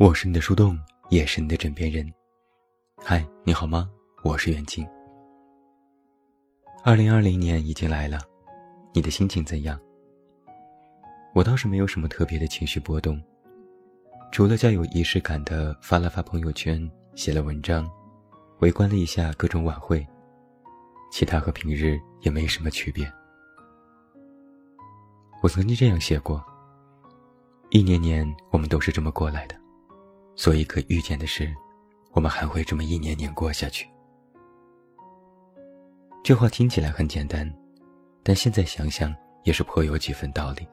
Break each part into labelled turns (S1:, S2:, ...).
S1: 我是你的树洞，也是你的枕边人。嗨，你好吗？我是远近。二零二零年已经来了，你的心情怎样？我倒是没有什么特别的情绪波动，除了较有仪式感的发了发朋友圈，写了文章，围观了一下各种晚会，其他和平日也没什么区别。我曾经这样写过：一年年，我们都是这么过来的。所以可预见的是，我们还会这么一年年过下去。这话听起来很简单，但现在想想也是颇有几分道理。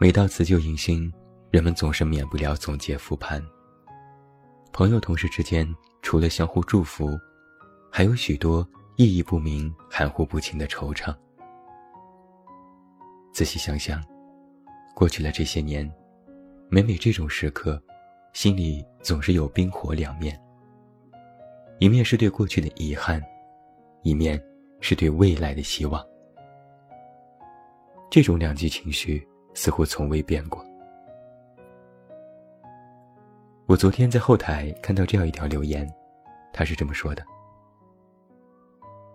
S1: 每到辞旧迎新，人们总是免不了总结复盘。朋友同事之间，除了相互祝福，还有许多意义不明、含糊不清的惆怅。仔细想想，过去了这些年。每每这种时刻，心里总是有冰火两面。一面是对过去的遗憾，一面是对未来的希望。这种两极情绪似乎从未变过。我昨天在后台看到这样一条留言，他是这么说的：“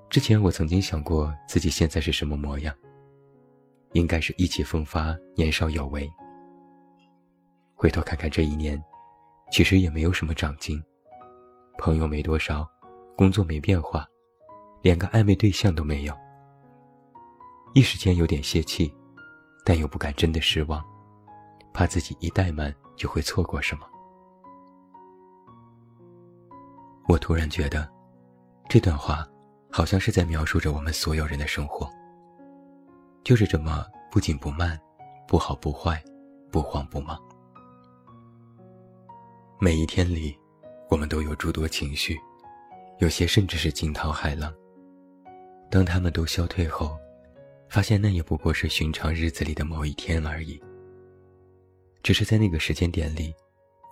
S1: 之前我曾经想过自己现在是什么模样，应该是意气风发、年少有为。”回头看看这一年，其实也没有什么长进，朋友没多少，工作没变化，连个暧昧对象都没有。一时间有点泄气，但又不敢真的失望，怕自己一怠慢就会错过什么。我突然觉得，这段话好像是在描述着我们所有人的生活，就是这么不紧不慢，不好不坏，不慌不忙。每一天里，我们都有诸多情绪，有些甚至是惊涛骇浪。当他们都消退后，发现那也不过是寻常日子里的某一天而已。只是在那个时间点里，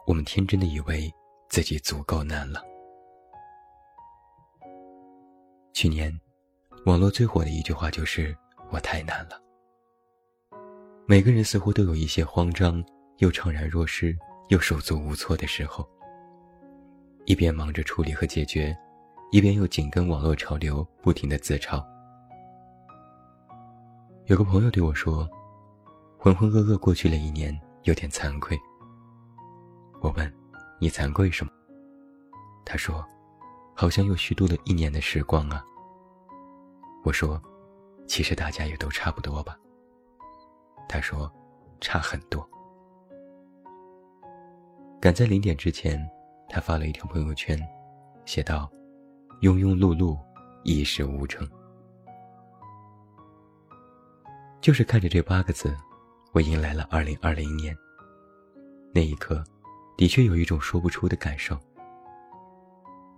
S1: 我们天真的以为自己足够难了。去年，网络最火的一句话就是“我太难了”。每个人似乎都有一些慌张又怅然若失。又手足无措的时候，一边忙着处理和解决，一边又紧跟网络潮流，不停的自嘲。有个朋友对我说：“浑浑噩噩过去了一年，有点惭愧。”我问：“你惭愧什么？”他说：“好像又虚度了一年的时光啊。”我说：“其实大家也都差不多吧。”他说：“差很多。”赶在零点之前，他发了一条朋友圈，写道：“庸庸碌碌，一事无成。”就是看着这八个字，我迎来了二零二零年。那一刻，的确有一种说不出的感受。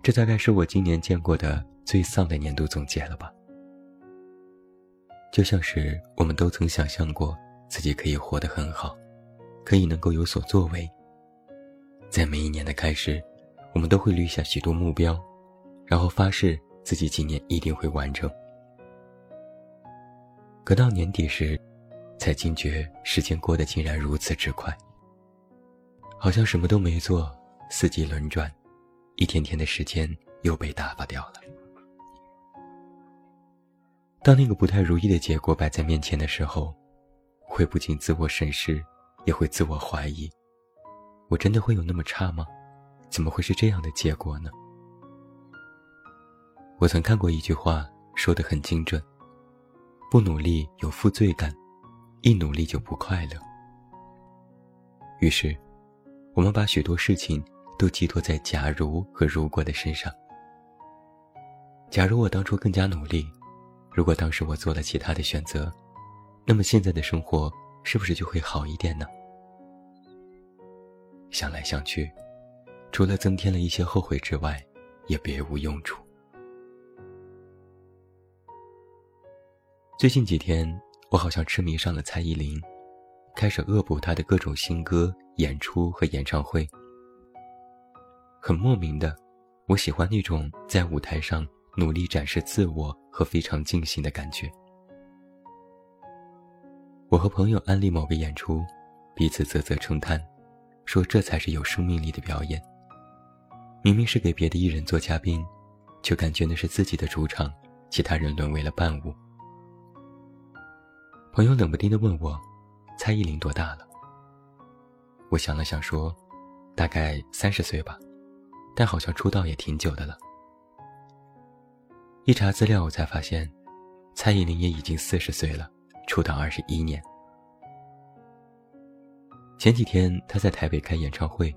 S1: 这大概是我今年见过的最丧的年度总结了吧？就像是我们都曾想象过自己可以活得很好，可以能够有所作为。在每一年的开始，我们都会立下许多目标，然后发誓自己今年一定会完成。可到年底时，才惊觉时间过得竟然如此之快，好像什么都没做，四季轮转，一天天的时间又被打发掉了。当那个不太如意的结果摆在面前的时候，会不仅自我审视，也会自我怀疑。我真的会有那么差吗？怎么会是这样的结果呢？我曾看过一句话，说的很精准：不努力有负罪感，一努力就不快乐。于是，我们把许多事情都寄托在“假如”和“如果”的身上。假如我当初更加努力，如果当时我做了其他的选择，那么现在的生活是不是就会好一点呢？想来想去，除了增添了一些后悔之外，也别无用处。最近几天，我好像痴迷上了蔡依林，开始恶补她的各种新歌、演出和演唱会。很莫名的，我喜欢那种在舞台上努力展示自我和非常尽兴的感觉。我和朋友安利某个演出，彼此啧啧称叹。说这才是有生命力的表演。明明是给别的艺人做嘉宾，却感觉那是自己的主场，其他人沦为了伴舞。朋友冷不丁地问我：“蔡依林多大了？”我想了想说：“大概三十岁吧，但好像出道也挺久的了。”一查资料，我才发现，蔡依林也已经四十岁了，出道二十一年。前几天他在台北开演唱会，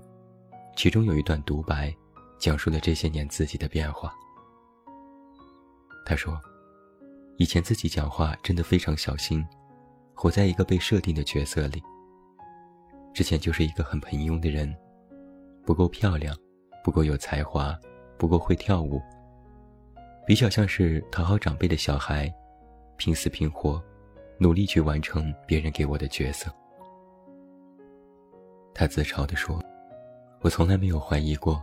S1: 其中有一段独白，讲述了这些年自己的变化。他说：“以前自己讲话真的非常小心，活在一个被设定的角色里。之前就是一个很平庸的人，不够漂亮，不够有才华，不够会跳舞。”比较像是讨好长辈的小孩，拼死拼活，努力去完成别人给我的角色。他自嘲地说：“我从来没有怀疑过，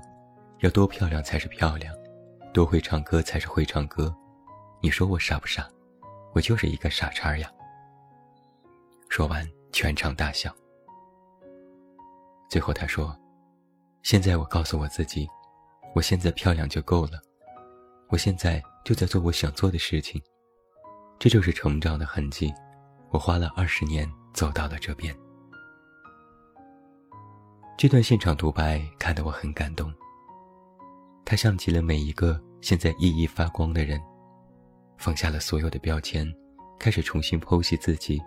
S1: 要多漂亮才是漂亮，多会唱歌才是会唱歌。你说我傻不傻？我就是一个傻叉呀。”说完，全场大笑。最后他说：“现在我告诉我自己，我现在漂亮就够了。”我现在就在做我想做的事情，这就是成长的痕迹。我花了二十年走到了这边。这段现场独白看得我很感动。他像极了每一个现在熠熠发光的人，放下了所有的标签，开始重新剖析自己，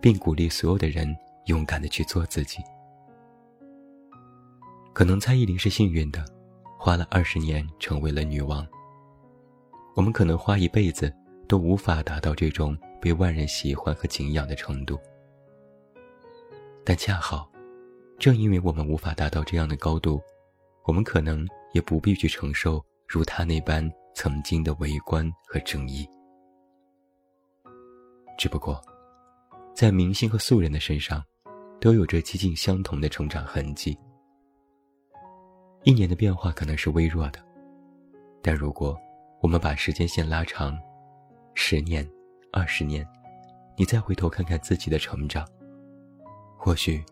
S1: 并鼓励所有的人勇敢的去做自己。可能蔡依林是幸运的，花了二十年成为了女王。我们可能花一辈子都无法达到这种被万人喜欢和敬仰的程度，但恰好，正因为我们无法达到这样的高度，我们可能也不必去承受如他那般曾经的围观和争议。只不过，在明星和素人的身上，都有着几近相同的成长痕迹。一年的变化可能是微弱的，但如果，我们把时间线拉长，十年、二十年，你再回头看看自己的成长，或许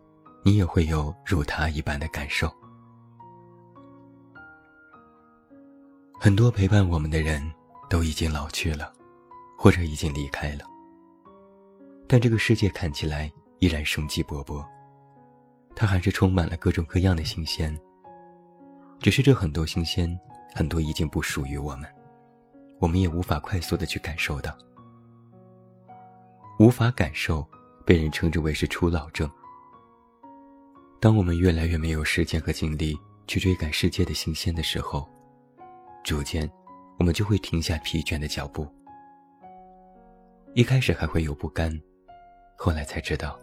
S1: 你也会有如他一般的感受。很多陪伴我们的人都已经老去了，或者已经离开了，但这个世界看起来依然生机勃勃，它还是充满了各种各样的新鲜。只是这很多新鲜，很多已经不属于我们。我们也无法快速的去感受到，无法感受，被人称之为是初老症。当我们越来越没有时间和精力去追赶世界的新鲜的时候，逐渐，我们就会停下疲倦的脚步。一开始还会有不甘，后来才知道，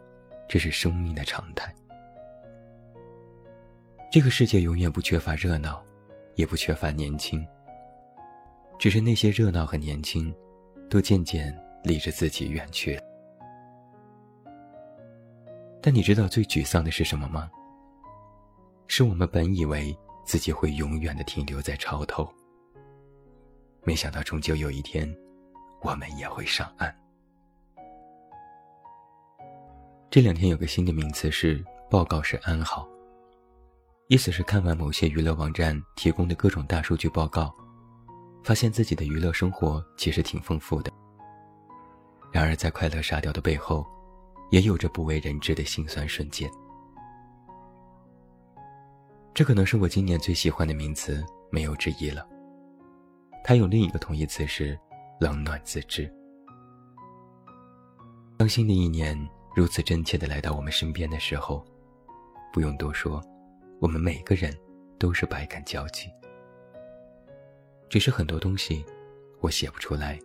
S1: 这是生命的常态。这个世界永远不缺乏热闹，也不缺乏年轻。只是那些热闹和年轻，都渐渐离着自己远去了。但你知道最沮丧的是什么吗？是我们本以为自己会永远的停留在潮头，没想到终究有一天，我们也会上岸。这两天有个新的名词是“报告式安好”，意思是看完某些娱乐网站提供的各种大数据报告。发现自己的娱乐生活其实挺丰富的，然而在快乐沙雕的背后，也有着不为人知的辛酸瞬间。这可能是我今年最喜欢的名词，没有之一了。它有另一个同义词是“冷暖自知”。当新的一年如此真切的来到我们身边的时候，不用多说，我们每个人都是百感交集。只是很多东西，我写不出来，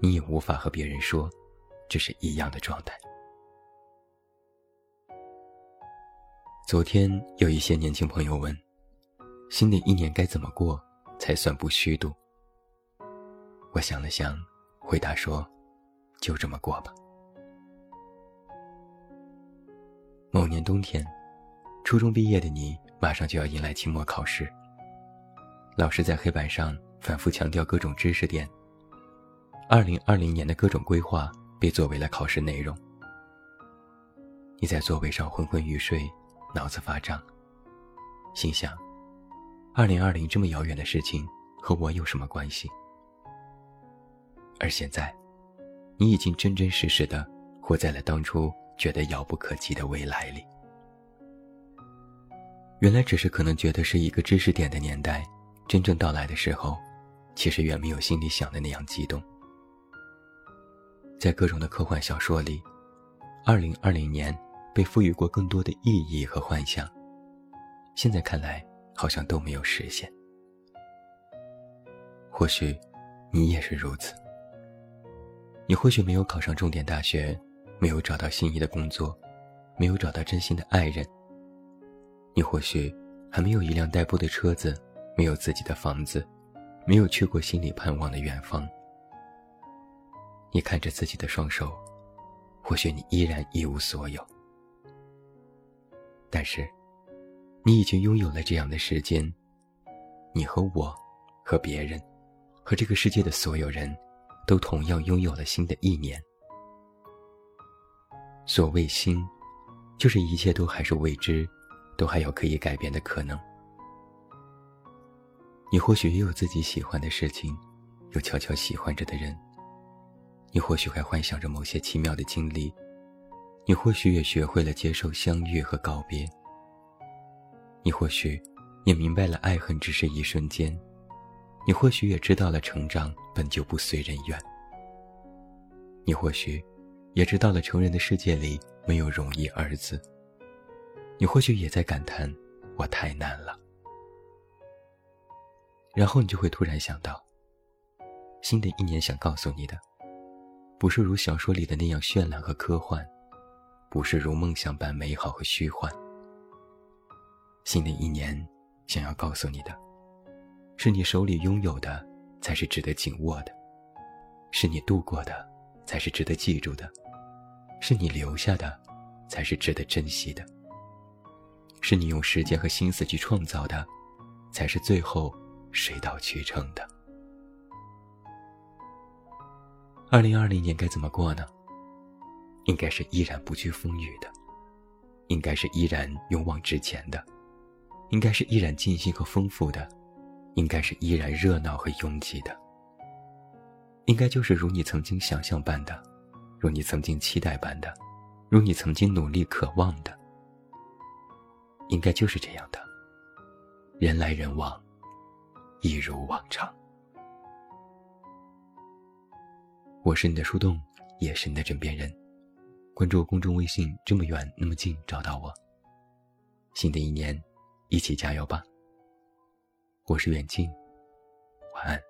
S1: 你也无法和别人说，这是一样的状态。昨天有一些年轻朋友问，新的一年该怎么过才算不虚度？我想了想，回答说，就这么过吧。某年冬天，初中毕业的你，马上就要迎来期末考试。老师在黑板上。反复强调各种知识点。二零二零年的各种规划被作为了考试内容。你在座位上昏昏欲睡，脑子发胀，心想：二零二零这么遥远的事情和我有什么关系？而现在，你已经真真实实的活在了当初觉得遥不可及的未来里。原来只是可能觉得是一个知识点的年代，真正到来的时候，其实远没有心里想的那样激动。在各种的科幻小说里，二零二零年被赋予过更多的意义和幻想，现在看来好像都没有实现。或许，你也是如此。你或许没有考上重点大学，没有找到心仪的工作，没有找到真心的爱人。你或许还没有一辆代步的车子，没有自己的房子，没有去过心里盼望的远方。你看着自己的双手，或许你依然一无所有，但是，你已经拥有了这样的时间。你和我，和别人，和这个世界的所有人，都同样拥有了新的一年。所谓新，就是一切都还是未知。都还有可以改变的可能。你或许也有自己喜欢的事情，有悄悄喜欢着的人。你或许还幻想着某些奇妙的经历，你或许也学会了接受相遇和告别。你或许也明白了爱恨只是一瞬间，你或许也知道了成长本就不随人愿。你或许也知道了成人的世界里没有容易二字。你或许也在感叹，我太难了。然后你就会突然想到，新的一年想告诉你的，不是如小说里的那样绚烂和科幻，不是如梦想般美好和虚幻。新的一年想要告诉你的，是你手里拥有的才是值得紧握的，是你度过的才是值得记住的，是你留下的才是值得珍惜的。是你用时间和心思去创造的，才是最后水到渠成的。二零二零年该怎么过呢？应该是依然不惧风雨的，应该是依然勇往直前的，应该是依然尽兴和丰富的，应该是依然热闹和拥挤的。应该就是如你曾经想象般的，如你曾经期待般的，如你曾经努力渴望的。应该就是这样的，人来人往，一如往常。我是你的树洞，也是你的枕边人。关注公众微信，这么远那么近，找到我。新的一年，一起加油吧！我是远近，晚安。